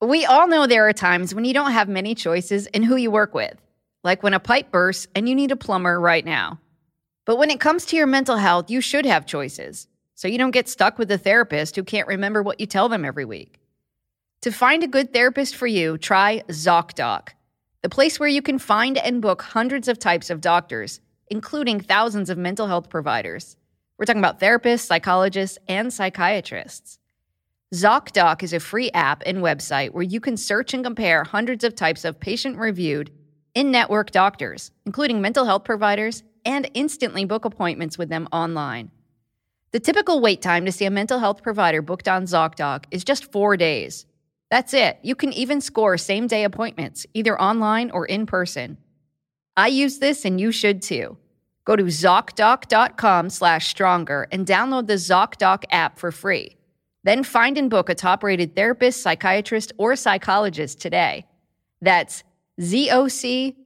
We all know there are times when you don't have many choices in who you work with, like when a pipe bursts and you need a plumber right now. But when it comes to your mental health, you should have choices, so you don't get stuck with a therapist who can't remember what you tell them every week. To find a good therapist for you, try ZocDoc, the place where you can find and book hundreds of types of doctors, including thousands of mental health providers. We're talking about therapists, psychologists, and psychiatrists. ZocDoc is a free app and website where you can search and compare hundreds of types of patient reviewed in network doctors, including mental health providers, and instantly book appointments with them online. The typical wait time to see a mental health provider booked on ZocDoc is just four days. That's it. You can even score same day appointments, either online or in person. I use this and you should too. Go to ZocDoc.com slash stronger and download the ZocDoc app for free. Then find and book a top rated therapist, psychiatrist, or psychologist today. That's zocdoc.com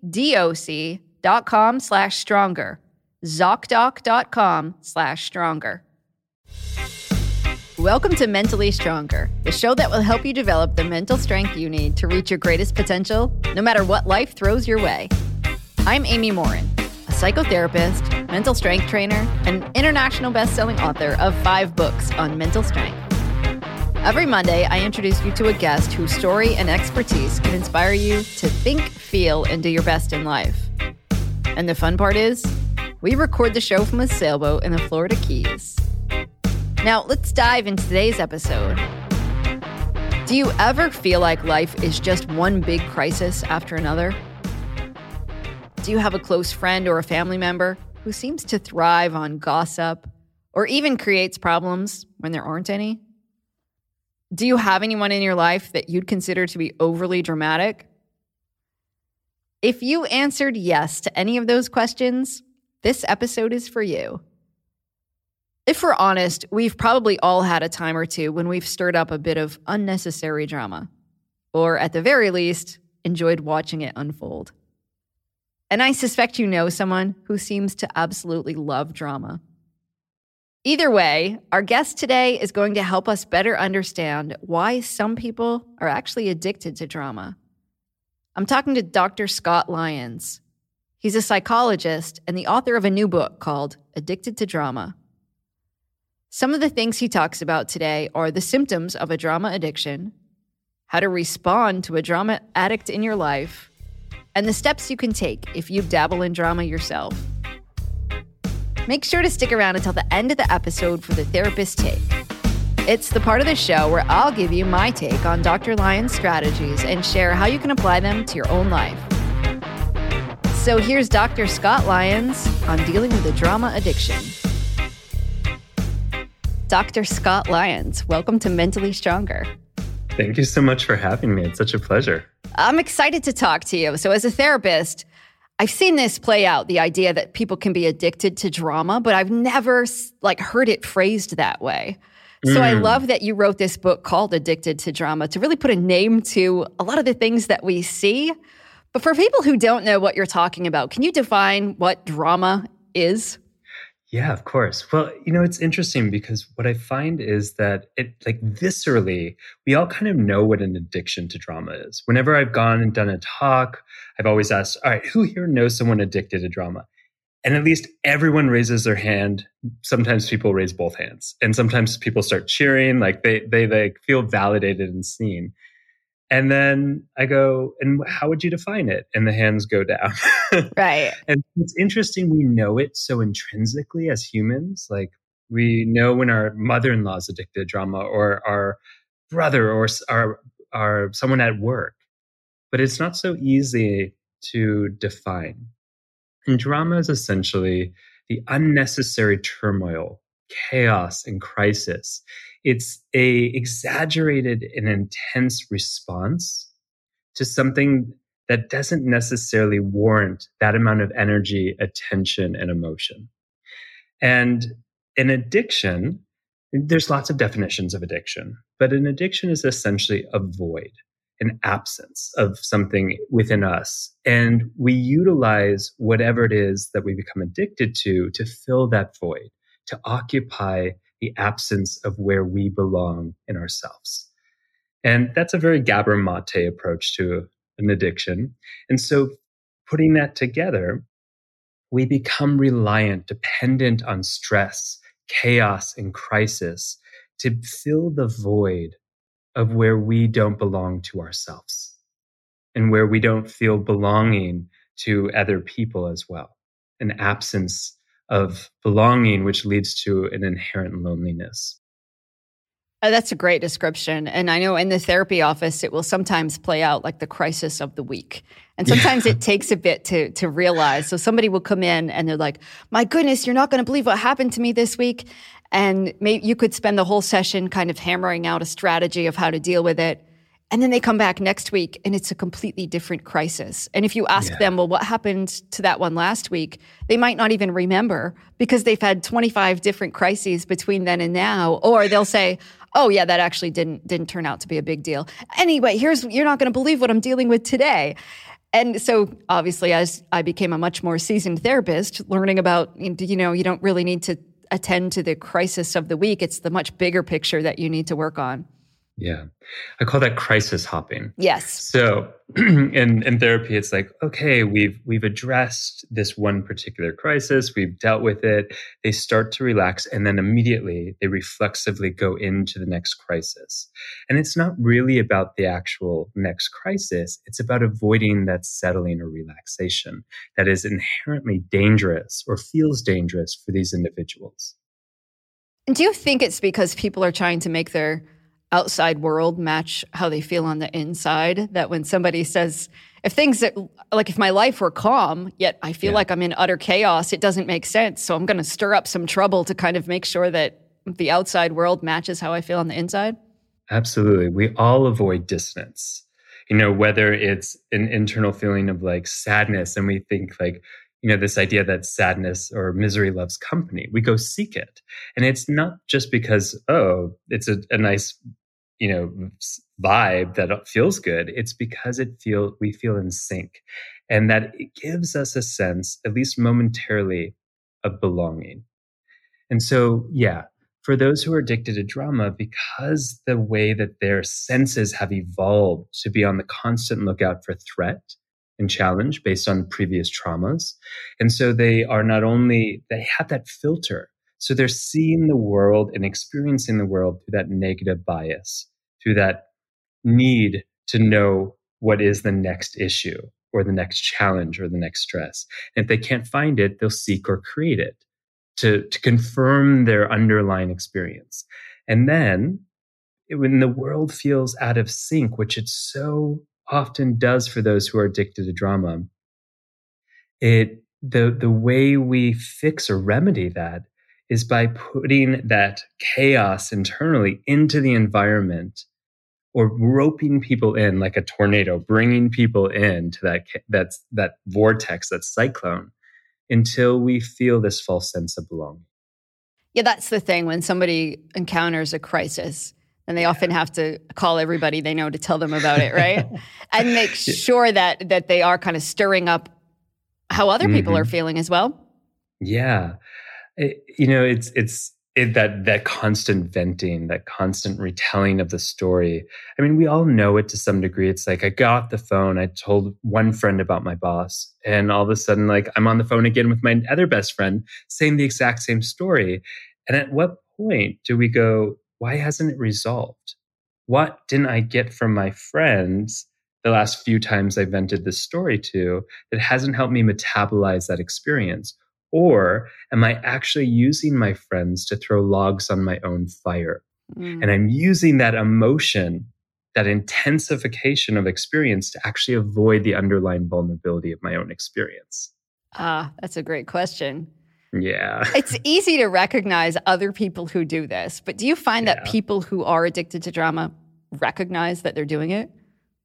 slash stronger. ZocDoc.com slash stronger. Welcome to Mentally Stronger, the show that will help you develop the mental strength you need to reach your greatest potential, no matter what life throws your way. I'm Amy Morin, a psychotherapist, mental strength trainer, and international best-selling author of five books on mental strength. Every Monday, I introduce you to a guest whose story and expertise can inspire you to think, feel, and do your best in life. And the fun part is, we record the show from a sailboat in the Florida Keys. Now, let's dive into today's episode. Do you ever feel like life is just one big crisis after another? Do you have a close friend or a family member who seems to thrive on gossip or even creates problems when there aren't any? Do you have anyone in your life that you'd consider to be overly dramatic? If you answered yes to any of those questions, this episode is for you. If we're honest, we've probably all had a time or two when we've stirred up a bit of unnecessary drama, or at the very least, enjoyed watching it unfold. And I suspect you know someone who seems to absolutely love drama. Either way, our guest today is going to help us better understand why some people are actually addicted to drama. I'm talking to Dr. Scott Lyons. He's a psychologist and the author of a new book called Addicted to Drama. Some of the things he talks about today are the symptoms of a drama addiction, how to respond to a drama addict in your life, and the steps you can take if you dabble in drama yourself. Make sure to stick around until the end of the episode for the therapist take. It's the part of the show where I'll give you my take on Dr. Lyons' strategies and share how you can apply them to your own life. So here's Dr. Scott Lyons on dealing with a drama addiction. Dr. Scott Lyons, welcome to Mentally Stronger. Thank you so much for having me. It's such a pleasure. I'm excited to talk to you. So, as a therapist, I've seen this play out, the idea that people can be addicted to drama, but I've never like heard it phrased that way. So mm. I love that you wrote this book called Addicted to Drama to really put a name to a lot of the things that we see. But for people who don't know what you're talking about, can you define what drama is? Yeah, of course. Well, you know, it's interesting because what I find is that it, like, viscerally, we all kind of know what an addiction to drama is. Whenever I've gone and done a talk, I've always asked, all right, who here knows someone addicted to drama? And at least everyone raises their hand. Sometimes people raise both hands, and sometimes people start cheering, like they they like feel validated and seen. And then I go, and how would you define it? And the hands go down. right. And it's interesting. We know it so intrinsically as humans. Like we know when our mother-in-law is addicted to drama or our brother or our, our someone at work, but it's not so easy to define. And drama is essentially the unnecessary turmoil, chaos, and crisis it's a exaggerated and intense response to something that doesn't necessarily warrant that amount of energy, attention, and emotion. And an addiction, there's lots of definitions of addiction, but an addiction is essentially a void, an absence of something within us. And we utilize whatever it is that we become addicted to to fill that void, to occupy the absence of where we belong in ourselves. And that's a very Gabor Mate approach to an addiction. And so putting that together, we become reliant, dependent on stress, chaos, and crisis to fill the void of where we don't belong to ourselves and where we don't feel belonging to other people as well. An absence of belonging, which leads to an inherent loneliness. Uh, that's a great description. And I know in the therapy office, it will sometimes play out like the crisis of the week. And sometimes yeah. it takes a bit to, to realize. So somebody will come in and they're like, my goodness, you're not going to believe what happened to me this week. And maybe you could spend the whole session kind of hammering out a strategy of how to deal with it. And then they come back next week and it's a completely different crisis. And if you ask yeah. them, well, what happened to that one last week? They might not even remember because they've had 25 different crises between then and now. Or they'll say, oh yeah, that actually didn't didn't turn out to be a big deal. Anyway, here's you're not going to believe what I'm dealing with today. And so obviously as I became a much more seasoned therapist, learning about you know, you don't really need to attend to the crisis of the week. It's the much bigger picture that you need to work on. Yeah. I call that crisis hopping. Yes. So in, in therapy, it's like, okay, we've we've addressed this one particular crisis, we've dealt with it. They start to relax, and then immediately they reflexively go into the next crisis. And it's not really about the actual next crisis, it's about avoiding that settling or relaxation that is inherently dangerous or feels dangerous for these individuals. Do you think it's because people are trying to make their outside world match how they feel on the inside. That when somebody says, if things that, like if my life were calm, yet I feel yeah. like I'm in utter chaos, it doesn't make sense. So I'm going to stir up some trouble to kind of make sure that the outside world matches how I feel on the inside. Absolutely. We all avoid dissonance. You know, whether it's an internal feeling of like sadness and we think like, you know, this idea that sadness or misery loves company. We go seek it. And it's not just because, oh, it's a, a nice you know vibe that feels good it's because it feel we feel in sync and that it gives us a sense at least momentarily of belonging. And so yeah for those who are addicted to drama because the way that their senses have evolved to be on the constant lookout for threat and challenge based on previous traumas and so they are not only they have that filter so they're seeing the world and experiencing the world through that negative bias through that need to know what is the next issue or the next challenge or the next stress. And if they can't find it, they'll seek or create it to, to confirm their underlying experience. And then when the world feels out of sync, which it so often does for those who are addicted to drama, it the the way we fix or remedy that is by putting that chaos internally into the environment or roping people in like a tornado, bringing people into that that's that vortex, that cyclone, until we feel this false sense of belonging. Yeah, that's the thing. When somebody encounters a crisis, and they often have to call everybody they know to tell them about it, right? and make sure that that they are kind of stirring up how other people mm-hmm. are feeling as well. Yeah, it, you know, it's it's it, that that constant venting, that constant retelling of the story. I mean, we all know it to some degree. It's like I got the phone, I told one friend about my boss, and all of a sudden, like I'm on the phone again with my other best friend, saying the exact same story. And at what point do we go, why hasn't it resolved? What didn't I get from my friends the last few times I vented this story to that hasn't helped me metabolize that experience? Or am I actually using my friends to throw logs on my own fire? Mm. And I'm using that emotion, that intensification of experience to actually avoid the underlying vulnerability of my own experience. Ah, that's a great question. Yeah. it's easy to recognize other people who do this, but do you find yeah. that people who are addicted to drama recognize that they're doing it?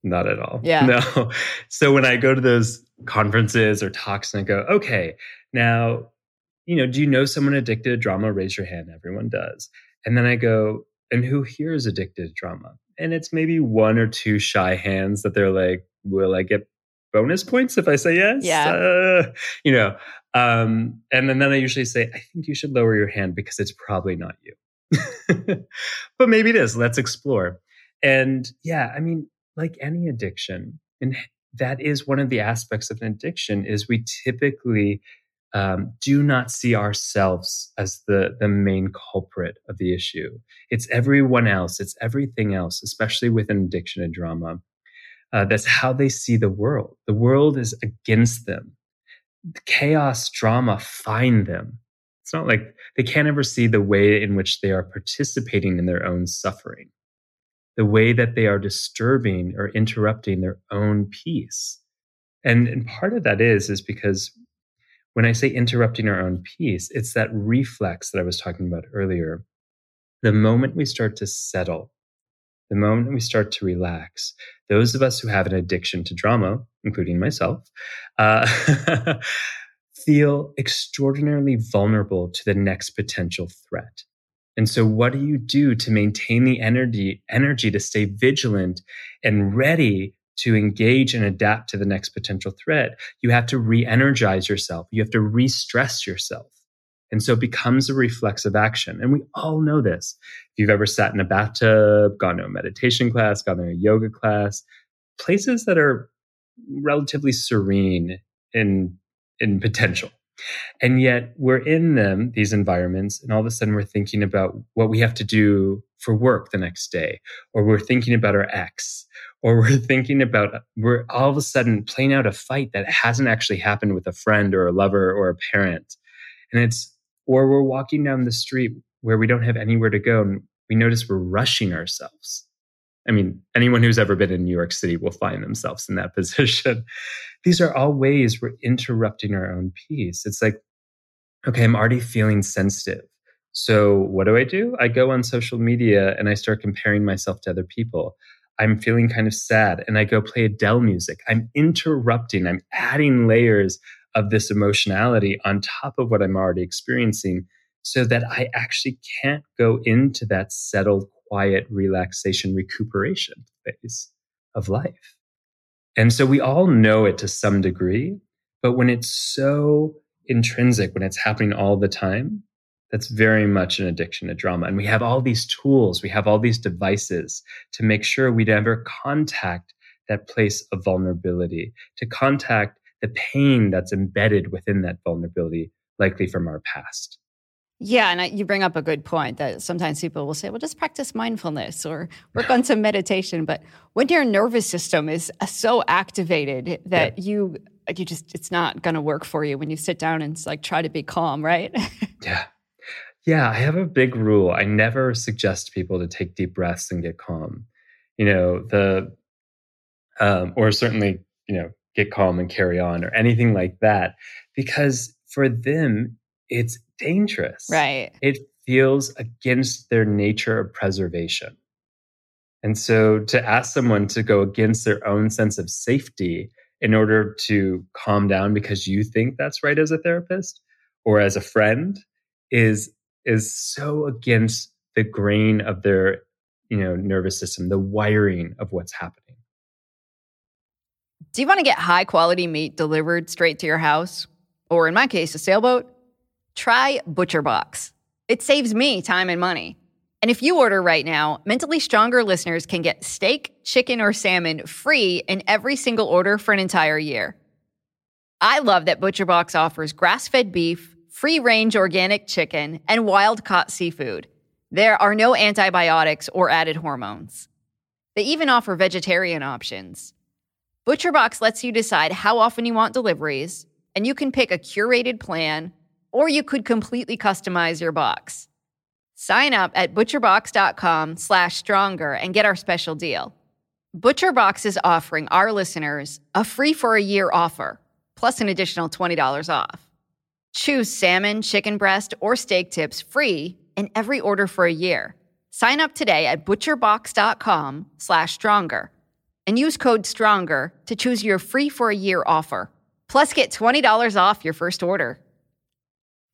Not at all. Yeah. No. So when I go to those conferences or talks and I go, okay, now, you know, do you know someone addicted to drama? Raise your hand. Everyone does. And then I go, and who here is addicted to drama? And it's maybe one or two shy hands that they're like, will I get bonus points if I say yes? Yeah. Uh, you know, um, and then, then I usually say, I think you should lower your hand because it's probably not you. but maybe it is. Let's explore. And yeah, I mean, like any addiction, and that is one of the aspects of an addiction is we typically um, do not see ourselves as the the main culprit of the issue. It's everyone else. It's everything else, especially with an addiction and drama. Uh, that's how they see the world. The world is against them. Chaos, drama find them. It's not like they can't ever see the way in which they are participating in their own suffering, the way that they are disturbing or interrupting their own peace. And, and part of that is, is because when I say interrupting our own peace, it's that reflex that I was talking about earlier. The moment we start to settle, the moment we start to relax, those of us who have an addiction to drama, including myself, uh, feel extraordinarily vulnerable to the next potential threat. And so what do you do to maintain the energy energy to stay vigilant and ready to engage and adapt to the next potential threat? You have to re-energize yourself. You have to re-stress yourself. And so it becomes a reflexive action. And we all know this. If you've ever sat in a bathtub, gone to a meditation class, gone to a yoga class, places that are relatively serene in in potential. And yet we're in them, these environments, and all of a sudden we're thinking about what we have to do for work the next day, or we're thinking about our ex, or we're thinking about, we're all of a sudden playing out a fight that hasn't actually happened with a friend or a lover or a parent. And it's, or we're walking down the street where we don't have anywhere to go and we notice we're rushing ourselves. I mean, anyone who's ever been in New York City will find themselves in that position. These are all ways we're interrupting our own peace. It's like, okay, I'm already feeling sensitive. So what do I do? I go on social media and I start comparing myself to other people. I'm feeling kind of sad and I go play Adele music. I'm interrupting, I'm adding layers of this emotionality on top of what I'm already experiencing so that I actually can't go into that settled quiet relaxation recuperation phase of life. And so we all know it to some degree, but when it's so intrinsic, when it's happening all the time, that's very much an addiction to drama. And we have all these tools, we have all these devices to make sure we never contact that place of vulnerability, to contact the pain that's embedded within that vulnerability, likely from our past. Yeah, and I, you bring up a good point that sometimes people will say, well, just practice mindfulness or work on some meditation. But when your nervous system is uh, so activated that yeah. you you just it's not going to work for you when you sit down and like try to be calm, right? yeah. Yeah, I have a big rule. I never suggest people to take deep breaths and get calm. You know, the um, or certainly, you know, get calm and carry on or anything like that because for them it's dangerous. Right. It feels against their nature of preservation. And so to ask someone to go against their own sense of safety in order to calm down because you think that's right as a therapist or as a friend is is so against the grain of their you know nervous system the wiring of what's happening do you want to get high quality meat delivered straight to your house or in my case a sailboat try ButcherBox. It saves me time and money. And if you order right now, Mentally Stronger listeners can get steak, chicken, or salmon free in every single order for an entire year. I love that ButcherBox offers grass fed beef, free range organic chicken, and wild caught seafood. There are no antibiotics or added hormones. They even offer vegetarian options. ButcherBox lets you decide how often you want deliveries, and you can pick a curated plan or you could completely customize your box. Sign up at butcherbox.com slash stronger and get our special deal. ButcherBox is offering our listeners a free for a year offer, plus an additional $20 off. Choose salmon, chicken breast, or steak tips free in every order for a year. Sign up today at butcherbox.com slash stronger and use code STRONGER to choose your free for a year offer. Plus, get $20 off your first order.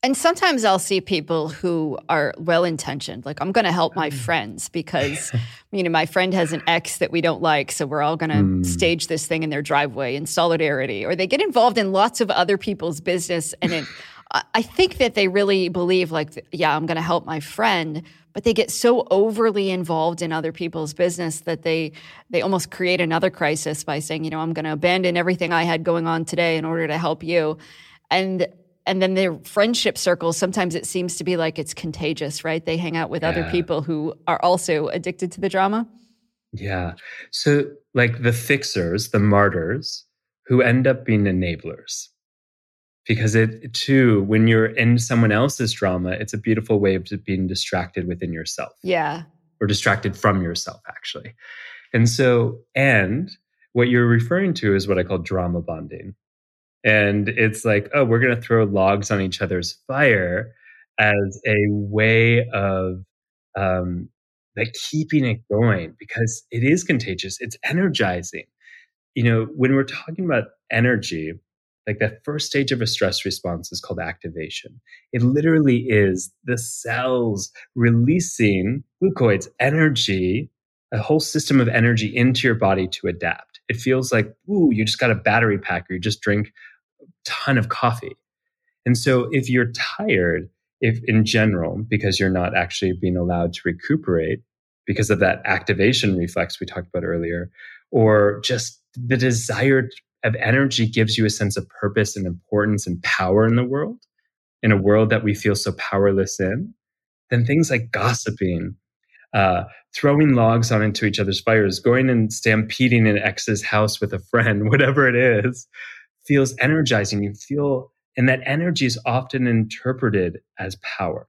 And sometimes I'll see people who are well intentioned, like I'm going to help my mm. friends because, you know, my friend has an ex that we don't like, so we're all going to mm. stage this thing in their driveway in solidarity. Or they get involved in lots of other people's business, and it, I think that they really believe, like, yeah, I'm going to help my friend, but they get so overly involved in other people's business that they they almost create another crisis by saying, you know, I'm going to abandon everything I had going on today in order to help you. And and then their friendship circles sometimes it seems to be like it's contagious, right? They hang out with yeah. other people who are also addicted to the drama. Yeah. So like the fixers, the martyrs who end up being enablers because it too when you're in someone else's drama it's a beautiful way of being distracted within yourself. Yeah. Or distracted from yourself actually. And so and what you're referring to is what i call drama bonding. And it's like oh we're going to throw logs on each other's fire as a way of um like keeping it going because it is contagious. It's energizing. You know when we're talking about energy like the first stage of a stress response is called activation. It literally is the cells releasing glucoids, energy, a whole system of energy into your body to adapt. It feels like, ooh, you just got a battery pack or you just drink a ton of coffee. And so if you're tired, if in general, because you're not actually being allowed to recuperate because of that activation reflex we talked about earlier, or just the desire of energy gives you a sense of purpose and importance and power in the world, in a world that we feel so powerless in, then things like gossiping, uh, throwing logs on into each other's fires, going and stampeding in ex's house with a friend, whatever it is, feels energizing. You feel, and that energy is often interpreted as power.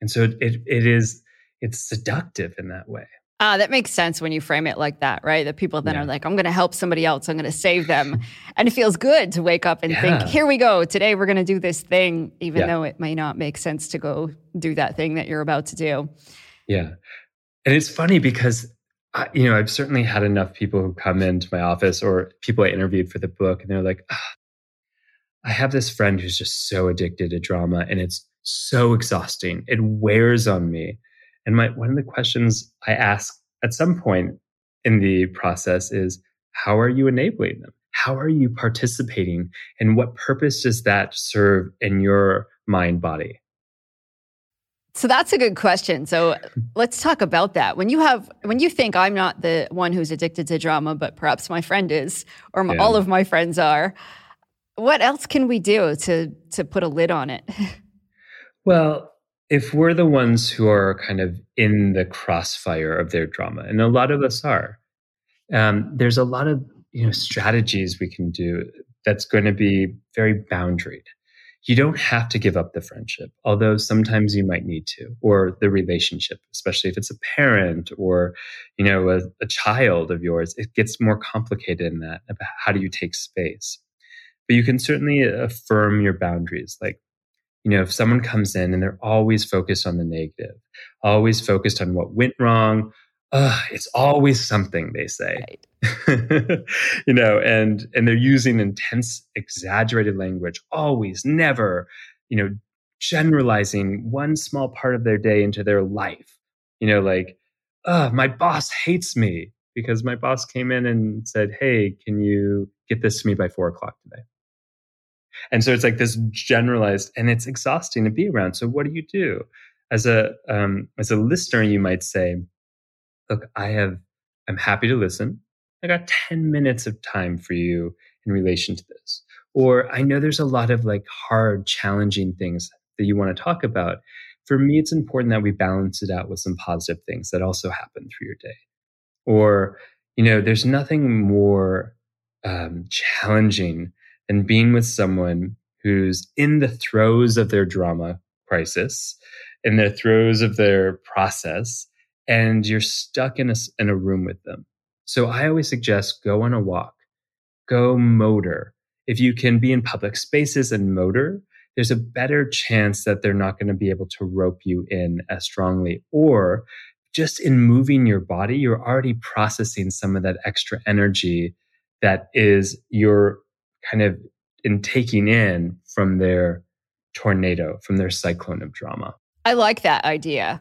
And so it, it is, it's seductive in that way. Ah, that makes sense when you frame it like that, right? That people then yeah. are like, I'm going to help somebody else. I'm going to save them. and it feels good to wake up and yeah. think, here we go. Today we're going to do this thing, even yeah. though it may not make sense to go do that thing that you're about to do. Yeah. And it's funny because, I, you know, I've certainly had enough people who come into my office or people I interviewed for the book, and they're like, ah, I have this friend who's just so addicted to drama and it's so exhausting. It wears on me. And my one of the questions I ask at some point in the process is how are you enabling them? How are you participating? And what purpose does that serve in your mind body? So that's a good question. So let's talk about that. When you have, when you think I'm not the one who's addicted to drama, but perhaps my friend is, or my, yeah. all of my friends are, what else can we do to to put a lid on it? Well, if we're the ones who are kind of in the crossfire of their drama, and a lot of us are, um, there's a lot of you know strategies we can do that's going to be very boundaried. You don't have to give up the friendship, although sometimes you might need to, or the relationship, especially if it's a parent or you know a, a child of yours. It gets more complicated in that. About how do you take space? But you can certainly affirm your boundaries, like you know, if someone comes in and they're always focused on the negative, always focused on what went wrong, uh, it's always something they say. Right. you know, and and they're using intense, exaggerated language, always, never, you know, generalizing one small part of their day into their life. You know, like, uh, my boss hates me because my boss came in and said, Hey, can you get this to me by four o'clock today? And so it's like this generalized, and it's exhausting to be around. So what do you do as a um, as a listener? You might say, "Look, I have. I'm happy to listen. I got 10 minutes of time for you in relation to this." Or I know there's a lot of like hard, challenging things that you want to talk about. For me, it's important that we balance it out with some positive things that also happen through your day. Or, you know, there's nothing more um, challenging and being with someone who's in the throes of their drama crisis, in the throes of their process, and you're stuck in a, in a room with them. So I always suggest go on a walk, go motor. If you can be in public spaces and motor, there's a better chance that they're not going to be able to rope you in as strongly. Or just in moving your body, you're already processing some of that extra energy that is your kind of in taking in from their tornado, from their cyclone of drama. I like that idea.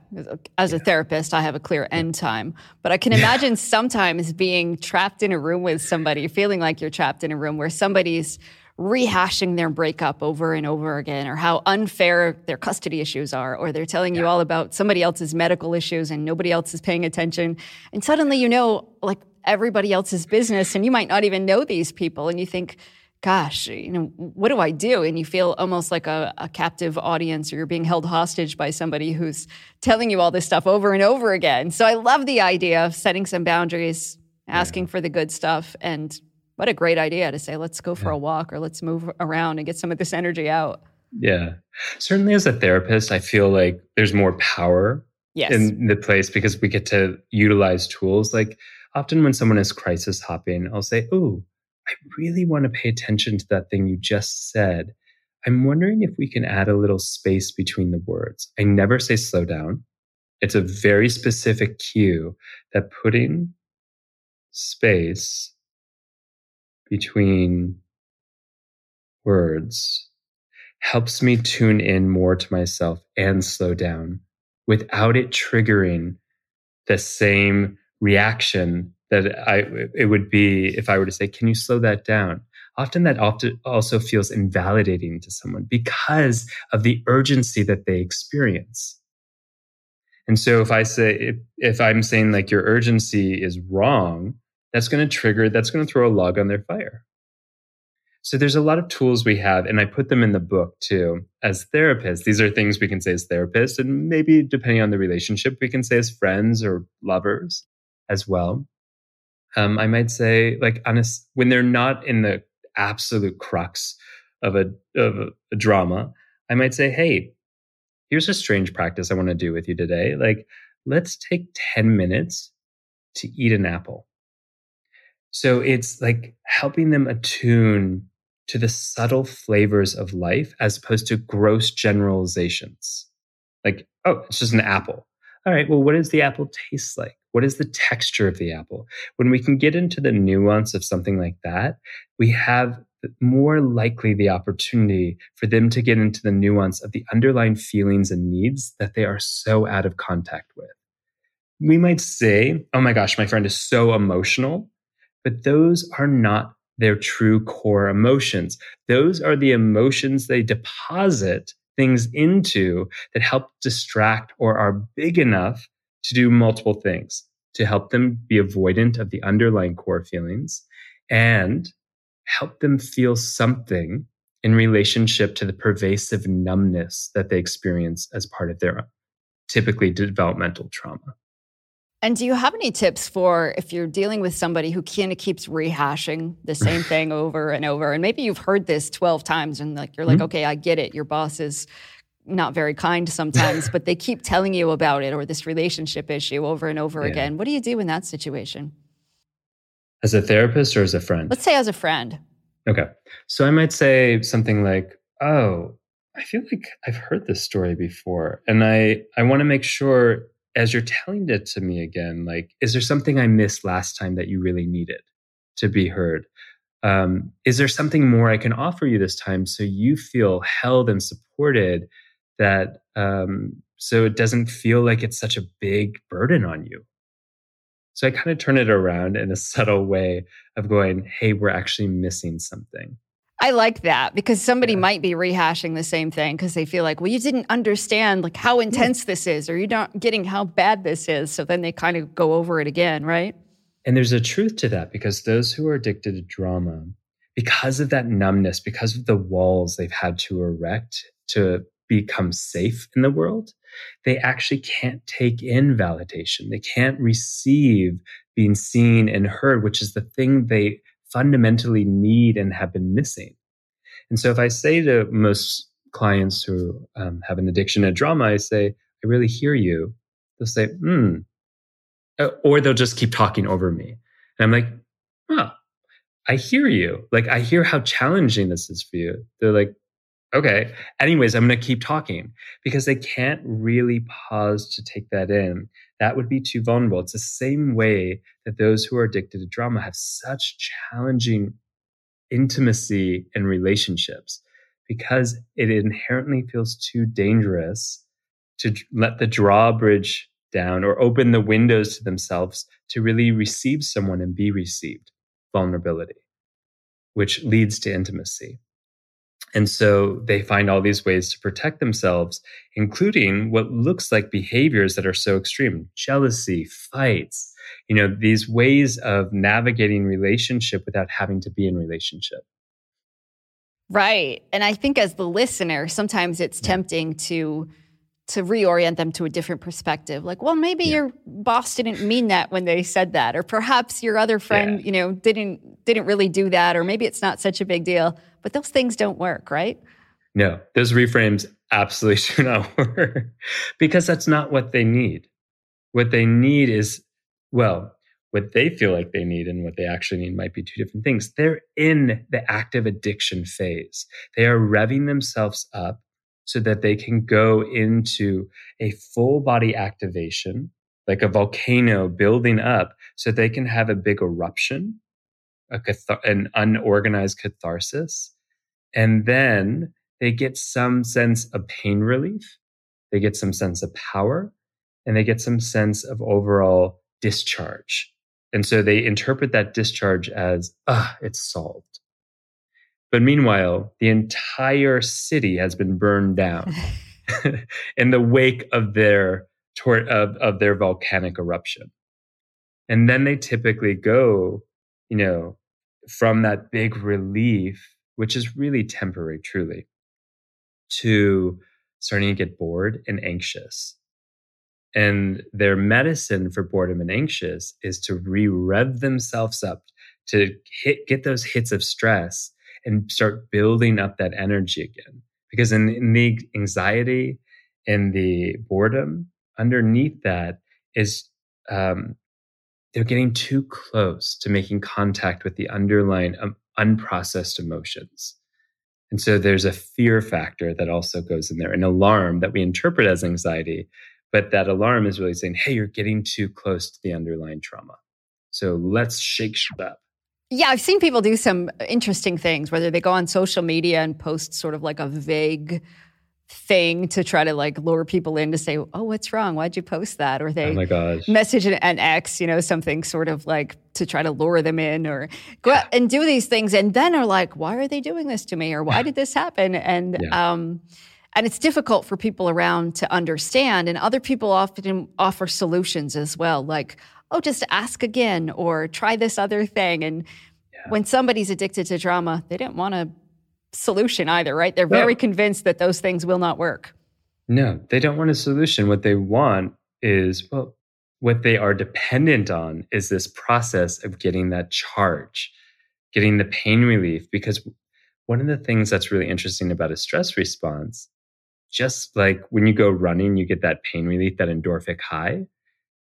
As a yeah. therapist, I have a clear end time, but I can imagine yeah. sometimes being trapped in a room with somebody, feeling like you're trapped in a room where somebody's rehashing their breakup over and over again, or how unfair their custody issues are, or they're telling yeah. you all about somebody else's medical issues and nobody else is paying attention. And suddenly you know, like, everybody else's business, and you might not even know these people. And you think, gosh, you know, what do I do? And you feel almost like a, a, captive audience or you're being held hostage by somebody who's telling you all this stuff over and over again. So I love the idea of setting some boundaries, asking yeah. for the good stuff. And what a great idea to say, let's go for yeah. a walk or let's move around and get some of this energy out. Yeah. Certainly as a therapist, I feel like there's more power yes. in the place because we get to utilize tools. Like often when someone is crisis hopping, I'll say, Oh, I really want to pay attention to that thing you just said. I'm wondering if we can add a little space between the words. I never say slow down. It's a very specific cue that putting space between words helps me tune in more to myself and slow down without it triggering the same reaction that I it would be if I were to say, "Can you slow that down?" Often that often also feels invalidating to someone because of the urgency that they experience. And so if I say if, if I'm saying like your urgency is wrong, that's going to trigger that's going to throw a log on their fire. So there's a lot of tools we have, and I put them in the book too. As therapists, these are things we can say as therapists, and maybe depending on the relationship, we can say as friends or lovers as well um, I might say, like, honest, when they're not in the absolute crux of a of a, a drama, I might say, hey, here's a strange practice I want to do with you today. Like, let's take 10 minutes to eat an apple. So it's like helping them attune to the subtle flavors of life as opposed to gross generalizations. Like, oh, it's just an apple. All right, well, what does the apple taste like? What is the texture of the apple? When we can get into the nuance of something like that, we have more likely the opportunity for them to get into the nuance of the underlying feelings and needs that they are so out of contact with. We might say, oh my gosh, my friend is so emotional, but those are not their true core emotions. Those are the emotions they deposit things into that help distract or are big enough to do multiple things to help them be avoidant of the underlying core feelings and help them feel something in relationship to the pervasive numbness that they experience as part of their typically developmental trauma. And do you have any tips for if you're dealing with somebody who kind of keeps rehashing the same thing over and over? And maybe you've heard this 12 times and like you're like, mm-hmm. okay, I get it. Your boss is not very kind sometimes, but they keep telling you about it or this relationship issue over and over yeah. again. What do you do in that situation? As a therapist or as a friend? Let's say as a friend. Okay. So I might say something like, "Oh, I feel like I've heard this story before and I I want to make sure as you're telling it to me again, like is there something I missed last time that you really needed to be heard? Um, is there something more I can offer you this time so you feel held and supported that um, so it doesn't feel like it's such a big burden on you. So I kind of turn it around in a subtle way of going, hey, we're actually missing something. I like that because somebody yeah. might be rehashing the same thing because they feel like, well, you didn't understand like how intense yeah. this is, or you're not getting how bad this is. So then they kind of go over it again, right? And there's a truth to that because those who are addicted to drama, because of that numbness, because of the walls they've had to erect to become safe in the world, they actually can't take in validation. They can't receive being seen and heard, which is the thing they fundamentally need and have been missing. And so if I say to most clients who um, have an addiction to drama, I say, I really hear you. They'll say, hmm. Uh, or they'll just keep talking over me. And I'm like, huh, I hear you. Like, I hear how challenging this is for you. They're like, okay. Anyways, I'm going to keep talking because they can't really pause to take that in. That would be too vulnerable. It's the same way that those who are addicted to drama have such challenging intimacy in relationships because it inherently feels too dangerous to let the drawbridge down or open the windows to themselves to really receive someone and be received vulnerability, which leads to intimacy. And so they find all these ways to protect themselves, including what looks like behaviors that are so extreme jealousy, fights, you know, these ways of navigating relationship without having to be in relationship. Right. And I think as the listener, sometimes it's tempting to to reorient them to a different perspective. Like, well, maybe yeah. your boss didn't mean that when they said that, or perhaps your other friend, yeah. you know, didn't didn't really do that, or maybe it's not such a big deal. But those things don't work, right? No, those reframes absolutely do not work because that's not what they need. What they need is, well, what they feel like they need and what they actually need might be two different things. They're in the active addiction phase. They are revving themselves up so that they can go into a full body activation, like a volcano building up, so they can have a big eruption, a an unorganized catharsis. And then they get some sense of pain relief, they get some sense of power, and they get some sense of overall discharge. And so they interpret that discharge as, ah, it's solved. But meanwhile, the entire city has been burned down in the wake of their of, of their volcanic eruption. And then they typically go, you know, from that big relief, which is really temporary, truly, to starting to get bored and anxious. And their medicine for boredom and anxious is to re rev themselves up to hit, get those hits of stress and start building up that energy again. Because in, in the anxiety and the boredom, underneath that is um, they're getting too close to making contact with the underlying um, unprocessed emotions. And so there's a fear factor that also goes in there, an alarm that we interpret as anxiety, but that alarm is really saying, hey, you're getting too close to the underlying trauma. So let's shake shit up. Yeah, I've seen people do some interesting things, whether they go on social media and post sort of like a vague thing to try to like lure people in to say, "Oh, what's wrong? Why'd you post that?" Or they oh message an, an ex, you know, something sort of like to try to lure them in, or go yeah. out and do these things, and then are like, "Why are they doing this to me?" Or "Why did this happen?" And yeah. um, and it's difficult for people around to understand, and other people often offer solutions as well, like, oh, just ask again or try this other thing. And yeah. when somebody's addicted to drama, they don't want a solution either, right? They're very no. convinced that those things will not work. No, they don't want a solution. What they want is, well, what they are dependent on is this process of getting that charge, getting the pain relief. Because one of the things that's really interesting about a stress response, just like when you go running, you get that pain relief, that endorphic high.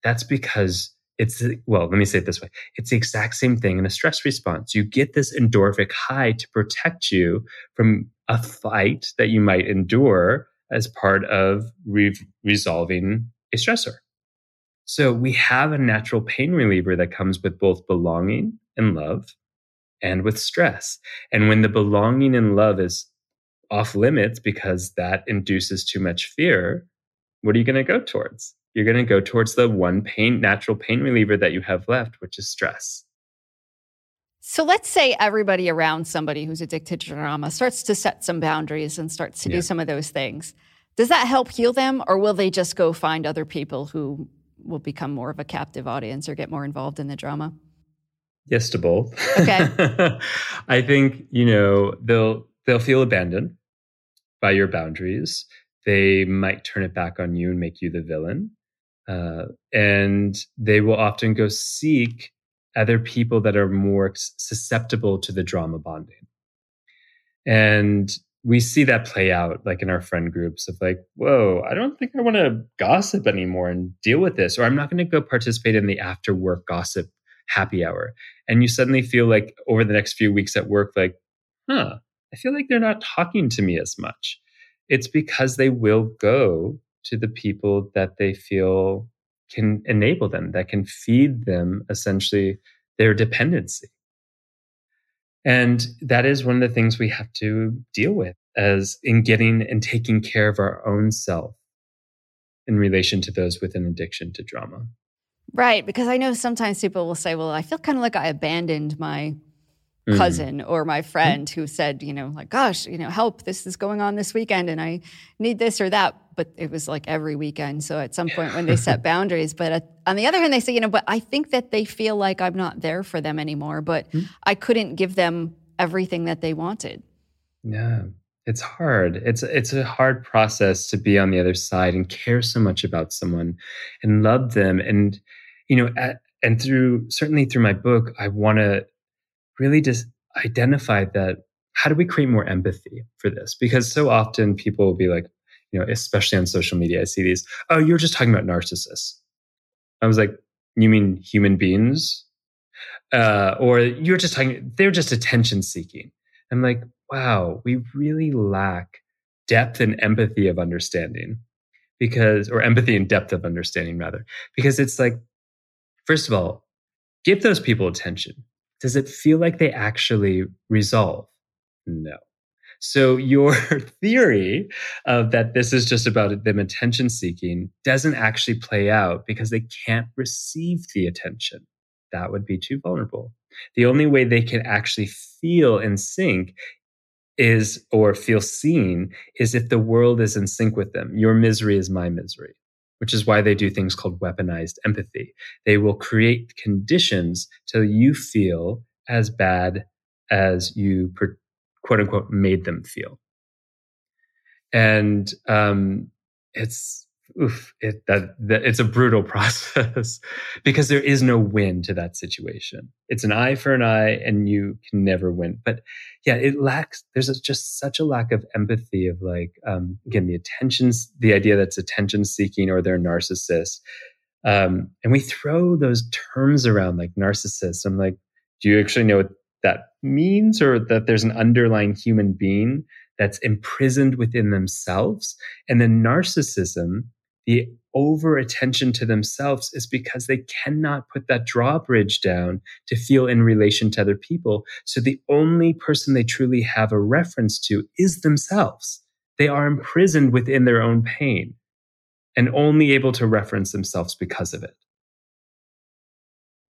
That's because it's well let me say it this way. It's the exact same thing in a stress response. You get this endorphic high to protect you from a fight that you might endure as part of re- resolving a stressor. So we have a natural pain reliever that comes with both belonging and love and with stress. And when the belonging and love is off limits because that induces too much fear what are you going to go towards you're going to go towards the one pain, natural pain reliever that you have left, which is stress. So let's say everybody around somebody who's addicted to drama starts to set some boundaries and starts to yeah. do some of those things. Does that help heal them, or will they just go find other people who will become more of a captive audience or get more involved in the drama? Yes to both. Okay. I think, you know, they'll they'll feel abandoned by your boundaries. They might turn it back on you and make you the villain. Uh, and they will often go seek other people that are more susceptible to the drama bonding. And we see that play out like in our friend groups of like, whoa, I don't think I want to gossip anymore and deal with this, or I'm not going to go participate in the after work gossip happy hour. And you suddenly feel like over the next few weeks at work, like, huh, I feel like they're not talking to me as much. It's because they will go to the people that they feel can enable them, that can feed them essentially their dependency. And that is one of the things we have to deal with as in getting and taking care of our own self in relation to those with an addiction to drama. Right. Because I know sometimes people will say, well, I feel kind of like I abandoned my mm. cousin or my friend who said, you know, like, gosh, you know, help, this is going on this weekend and I need this or that. But it was like every weekend. So at some point when they set boundaries, but at, on the other hand, they say, you know, but I think that they feel like I'm not there for them anymore, but mm. I couldn't give them everything that they wanted. Yeah. It's hard. It's it's a hard process to be on the other side and care so much about someone and love them and you know at, and through certainly through my book I want to really just identify that how do we create more empathy for this? Because so often people will be like, you know, especially on social media, I see these, oh, you're just talking about narcissists. I was like, you mean human beings? Uh, or you're just talking, they're just attention seeking. I'm like, wow, we really lack depth and empathy of understanding because, or empathy and depth of understanding rather, because it's like, first of all, give those people attention does it feel like they actually resolve? No. So your theory of that this is just about them attention seeking doesn't actually play out because they can't receive the attention. That would be too vulnerable. The only way they can actually feel in sync is or feel seen is if the world is in sync with them. Your misery is my misery which is why they do things called weaponized empathy. They will create conditions till you feel as bad as you quote unquote made them feel. And um, it's oof, it, that, that it's a brutal process because there is no win to that situation. It's an eye for an eye, and you can never win. But yeah, it lacks. There's just such a lack of empathy of like um, again the attentions, the idea that's attention seeking or they're narcissists. Um, and we throw those terms around like narcissist. I'm like, do you actually know what that means, or that there's an underlying human being that's imprisoned within themselves? And then narcissism the over attention to themselves is because they cannot put that drawbridge down to feel in relation to other people. So the only person they truly have a reference to is themselves. They are imprisoned within their own pain and only able to reference themselves because of it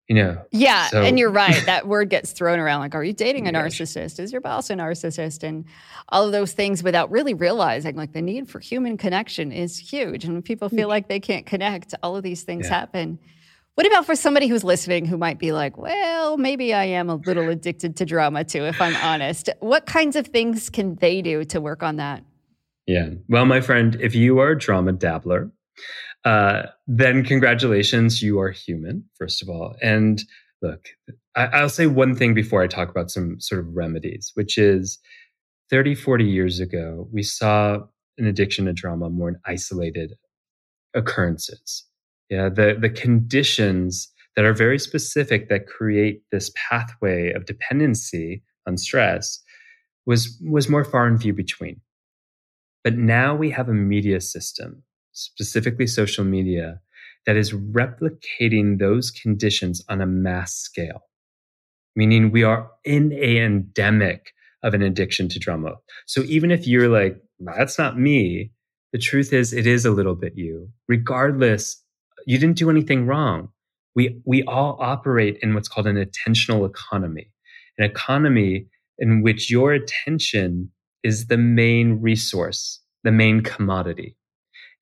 you know yeah so. and you're right that word gets thrown around like are you dating a narcissist? Is your boss a narcissist? And all of those things without really realizing like the need for human connection is huge and when people feel like they can't connect all of these things yeah. happen. What about for somebody who's listening who might be like well maybe i am a little addicted to drama too if i'm honest. What kinds of things can they do to work on that? Yeah. Well my friend if you are a drama dabbler uh, then congratulations, you are human, first of all. And look, I, will say one thing before I talk about some sort of remedies, which is 30, 40 years ago, we saw an addiction to drama more in isolated occurrences. Yeah, the, the conditions that are very specific that create this pathway of dependency on stress was, was more far and few between. But now we have a media system specifically social media, that is replicating those conditions on a mass scale. Meaning we are in a endemic of an addiction to drama. So even if you're like, that's not me, the truth is it is a little bit you. Regardless, you didn't do anything wrong. We, we all operate in what's called an attentional economy, an economy in which your attention is the main resource, the main commodity.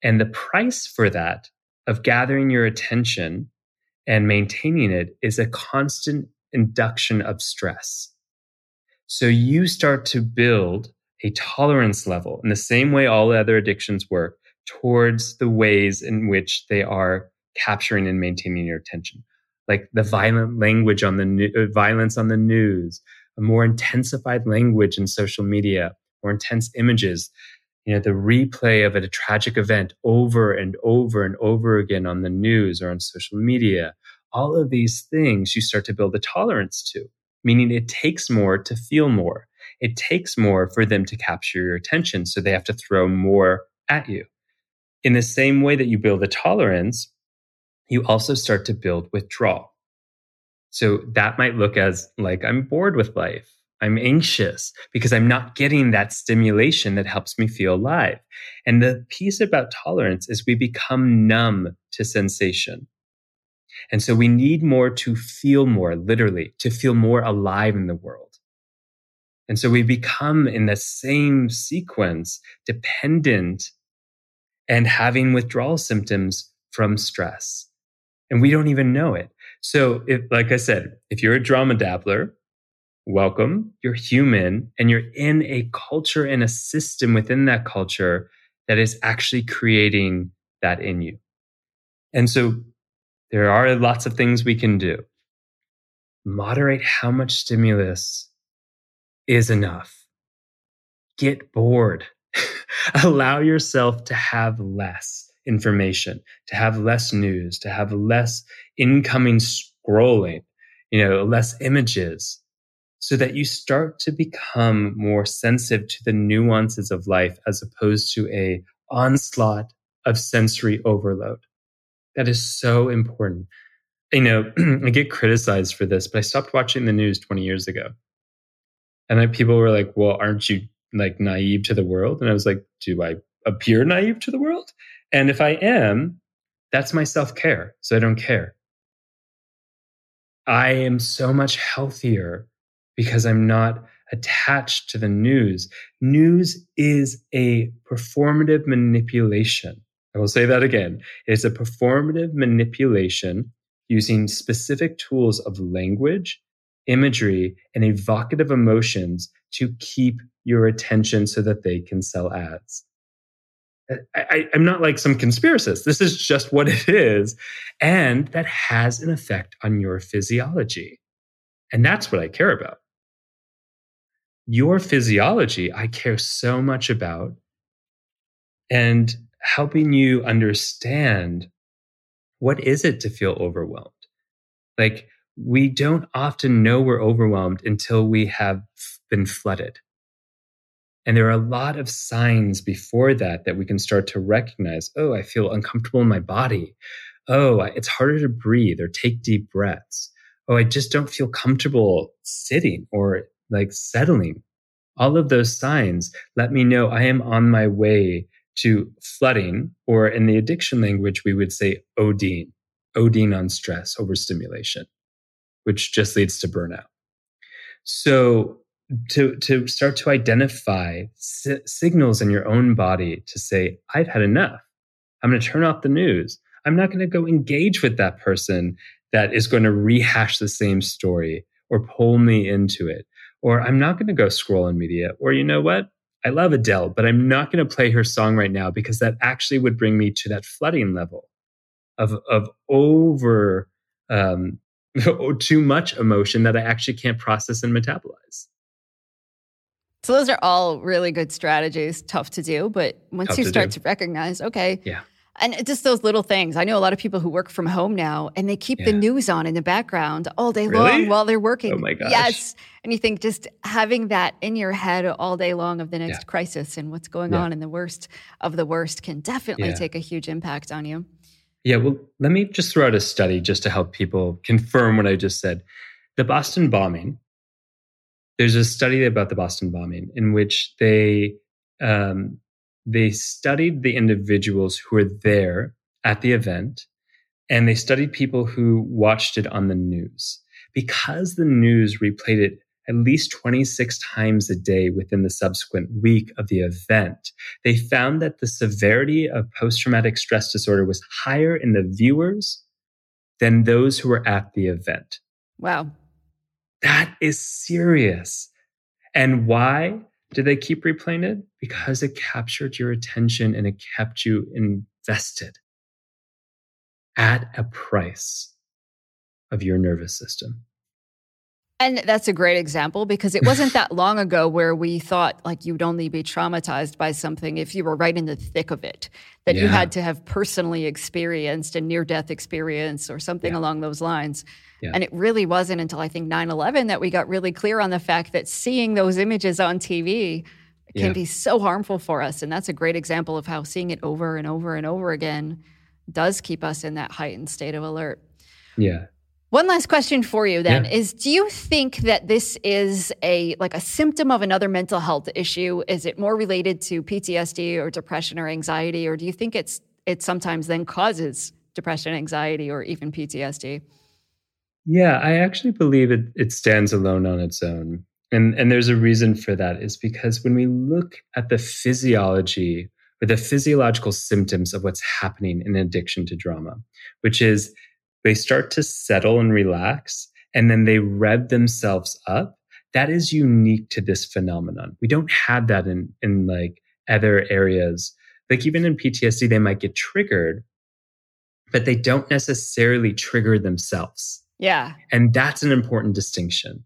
And the price for that of gathering your attention and maintaining it is a constant induction of stress. So you start to build a tolerance level in the same way all other addictions work towards the ways in which they are capturing and maintaining your attention. Like the violent language on the uh, violence on the news, a more intensified language in social media, more intense images, you know the replay of a tragic event over and over and over again on the news or on social media all of these things you start to build a tolerance to meaning it takes more to feel more. It takes more for them to capture your attention so they have to throw more at you. In the same way that you build a tolerance you also start to build withdrawal. So that might look as like i'm bored with life I'm anxious because I'm not getting that stimulation that helps me feel alive. And the piece about tolerance is we become numb to sensation. And so we need more to feel more, literally, to feel more alive in the world. And so we become in the same sequence dependent and having withdrawal symptoms from stress. And we don't even know it. So if, like I said, if you're a drama dabbler, welcome. You're human and you're in a culture and a system within that culture that is actually creating that in you. And so there are lots of things we can do. Moderate how much stimulus is enough. Get bored. Allow yourself to have less information, to have less news, to have less incoming scrolling, you know, less images, so that you start to become more sensitive to the nuances of life as opposed to a onslaught of sensory overload. That is so important. You know, I get criticized for this, but I stopped watching the news 20 years ago. And then people were like, well, aren't you like naive to the world? And I was like, do I appear naive to the world? And if I am, that's my self care. So I don't care. I am so much healthier because I'm not attached to the news. News is a performative manipulation. I will say that again. It's a performative manipulation using specific tools of language, imagery, and evocative emotions to keep your attention so that they can sell ads. I, am not like some conspiracist. This is just what it is. And that has an effect on your physiology. And that's what I care about your physiology, I care so much about and helping you understand what is it to feel overwhelmed? Like we don't often know we're overwhelmed until we have been flooded. And there are a lot of signs before that that we can start to recognize. Oh, I feel uncomfortable in my body. Oh, it's harder to breathe or take deep breaths. Oh, I just don't feel comfortable sitting or like settling. All of those signs let me know I am on my way to flooding, or in the addiction language, we would say ODing, ODing on stress, overstimulation, which just leads to burnout. So to, to start to identify si- signals in your own body to say, I've had enough. I'm going to turn off the news. I'm not going to go engage with that person that is going to rehash the same story or pull me into it or I'm not going to go scroll on media, or you know what? I love Adele, but I'm not going to play her song right now because that actually would bring me to that flooding level of of over um, too much emotion that I actually can't process and metabolize. So those are all really good strategies. Tough to do, but once Tough you to start do. to recognize, okay, yeah, and just those little things. I know a lot of people who work from home now and they keep yeah. the news on in the background all day really? long while they're working. Oh my gosh. Yes. And you think just having that in your head all day long of the next yeah. crisis and what's going yeah. on in the worst of the worst can definitely take a huge impact on you. Yeah. Well, let me just throw out a study just to help people confirm what I just said. The Boston bombing, there's a study about the Boston bombing in which they um, they studied the individuals who were there at the event and they studied people who watched it on the news. Because the news replayed it at least 26 times a day within the subsequent week of the event, they found that the severity of post traumatic stress disorder was higher in the viewers than those who were at the event. Wow. That is serious. And why? Did they keep replaying it? Because it captured your attention and it kept you invested at a price of your nervous system. And that's a great example because it wasn't that long ago where we thought like you'd only be traumatized by something if you were right in the thick of it, that yeah. you had to have personally experienced a near death experience or something yeah. along those lines. Yeah. And it really wasn't until I think 9 11 that we got really clear on the fact that seeing those images on TV can be so harmful for us. And that's a great example of how seeing it over and over and over again does keep us in that heightened state of alert. Yeah. One last question for you then yeah. is do you think that this is a like a symptom of another mental health issue? Is it more related to PTSD or depression or anxiety or do you think it's it sometimes then causes depression, anxiety or even PTSD? Yeah, I actually believe it it stands alone on its own. And, and there's a reason for that is because when we look at the physiology or the physiological symptoms of what's happening in addiction to drama, which is they start to settle and relax and then they rev themselves up. That is unique to this phenomenon. We don't have that in, in like other areas. Like even in PTSD, they might get triggered, but they don't necessarily trigger themselves. Yeah. And that's an important distinction.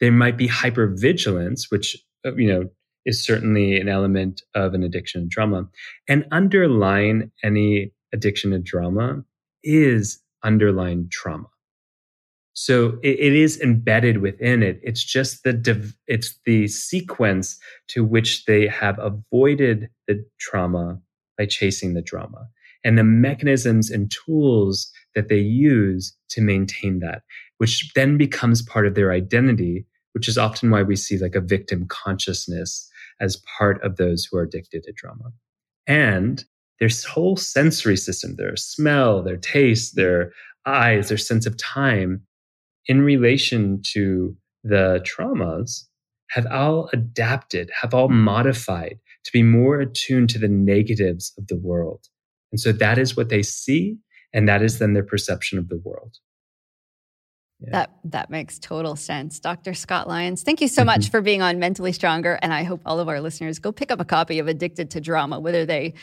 There might be hypervigilance, which, uh, you know, is certainly an element of an addiction to drama. And underlying any addiction to drama is underlying trauma. So it, it is embedded within it. It's just the div- it's the sequence to which they have avoided the trauma by chasing the drama and the mechanisms and tools that they use to maintain that, which then becomes part of their identity, which is often why we see like a victim consciousness as part of those who are addicted to drama. And their whole sensory system, their smell, their taste, their eyes, their sense of time in relation to the traumas have all adapted, have all modified to be more attuned to the negatives of the world. And so that is what they see, and that is then their perception of the world. Yeah. That that makes total sense. Dr. Scott Lyons, thank you so much mm-hmm. for being on Mentally Stronger. And I hope all of our listeners go pick up a copy of Addicted to Drama, whether they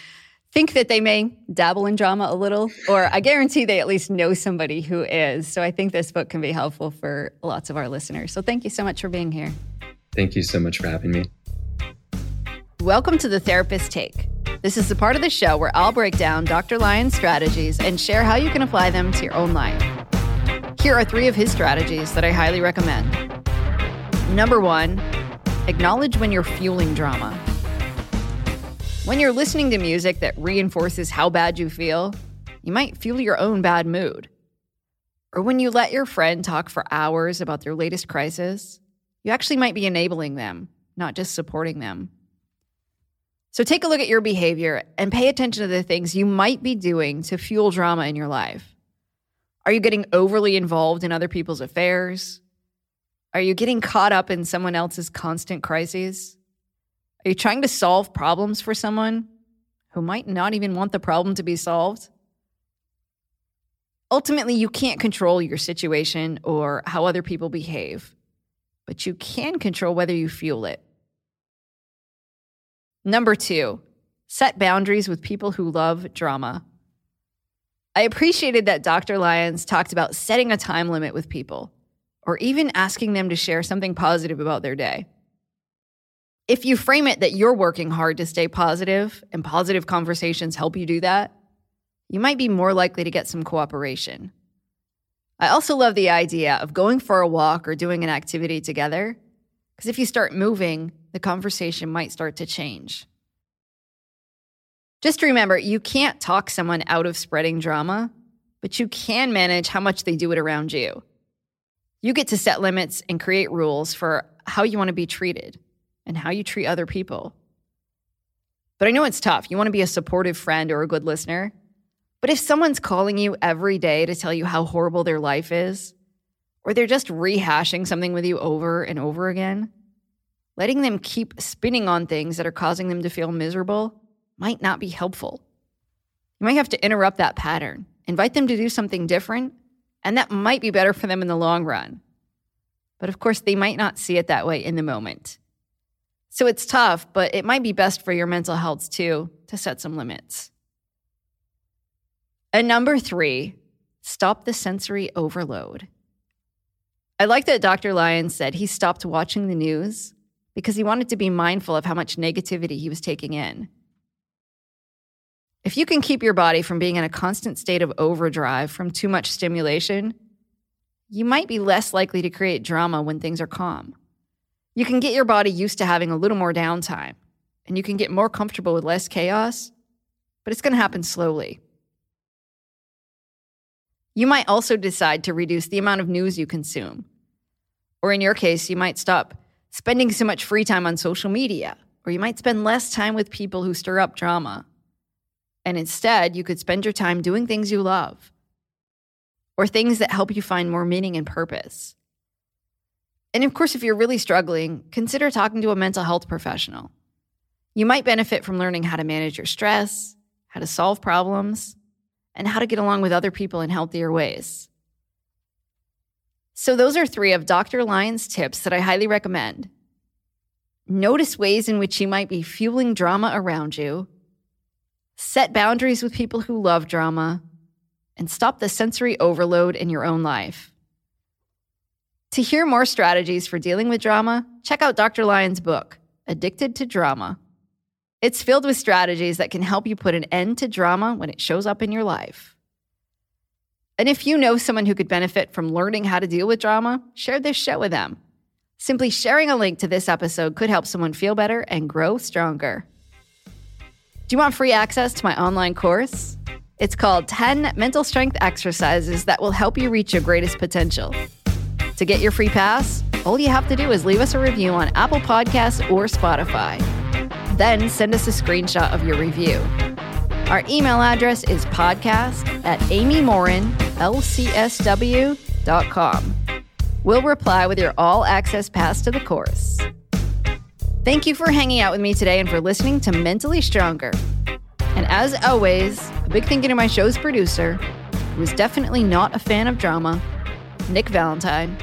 think that they may dabble in drama a little, or I guarantee they at least know somebody who is. So I think this book can be helpful for lots of our listeners. So thank you so much for being here. Thank you so much for having me. Welcome to the Therapist Take. This is the part of the show where I'll break down Dr. Lyons' strategies and share how you can apply them to your own life. Here are three of his strategies that I highly recommend. Number one, acknowledge when you're fueling drama. When you're listening to music that reinforces how bad you feel, you might fuel your own bad mood. Or when you let your friend talk for hours about their latest crisis, you actually might be enabling them, not just supporting them. So take a look at your behavior and pay attention to the things you might be doing to fuel drama in your life. Are you getting overly involved in other people's affairs? Are you getting caught up in someone else's constant crises? Are you trying to solve problems for someone who might not even want the problem to be solved? Ultimately, you can't control your situation or how other people behave, but you can control whether you fuel it. Number two, set boundaries with people who love drama. I appreciated that Dr. Lyons talked about setting a time limit with people or even asking them to share something positive about their day. If you frame it that you're working hard to stay positive and positive conversations help you do that, you might be more likely to get some cooperation. I also love the idea of going for a walk or doing an activity together, because if you start moving, the conversation might start to change. Just remember, you can't talk someone out of spreading drama, but you can manage how much they do it around you. You get to set limits and create rules for how you want to be treated and how you treat other people. But I know it's tough. You want to be a supportive friend or a good listener. But if someone's calling you every day to tell you how horrible their life is, or they're just rehashing something with you over and over again, letting them keep spinning on things that are causing them to feel miserable might not be helpful. You might have to interrupt that pattern, invite them to do something different, and that might be better for them in the long run. But of course, they might not see it that way in the moment. So it's tough, but it might be best for your mental health too to set some limits. And number three, stop the sensory overload. I like that Dr. Lyons said he stopped watching the news because he wanted to be mindful of how much negativity he was taking in. If you can keep your body from being in a constant state of overdrive from too much stimulation, you might be less likely to create drama when things are calm. You can get your body used to having a little more downtime, and you can get more comfortable with less chaos, but it's going to happen slowly. You might also decide to reduce the amount of news you consume. Or in your case, you might stop spending so much free time on social media, or you might spend less time with people who stir up drama. And instead, you could spend your time doing things you love or things that help you find more meaning and purpose. And of course, if you're really struggling, consider talking to a mental health professional. You might benefit from learning how to manage your stress, how to solve problems, and how to get along with other people in healthier ways. So, those are three of Dr. Lyons' tips that I highly recommend. Notice ways in which you might be fueling drama around you, set boundaries with people who love drama, and stop the sensory overload in your own life. To hear more strategies for dealing with drama, check out Dr. Lyons' book, Addicted to Drama. It's filled with strategies that can help you put an end to drama when it shows up in your life. And if you know someone who could benefit from learning how to deal with drama, share this show with them. Simply sharing a link to this episode could help someone feel better and grow stronger. Do you want free access to my online course? It's called 10 Mental Strength Exercises that will help you reach your greatest potential. To get your free pass, all you have to do is leave us a review on Apple Podcasts or Spotify. Then send us a screenshot of your review. Our email address is podcast at amymorinlcsw.com. We'll reply with your all access pass to the course. Thank you for hanging out with me today and for listening to Mentally Stronger. And as always, a big thank you to my show's producer, who is definitely not a fan of drama, Nick Valentine.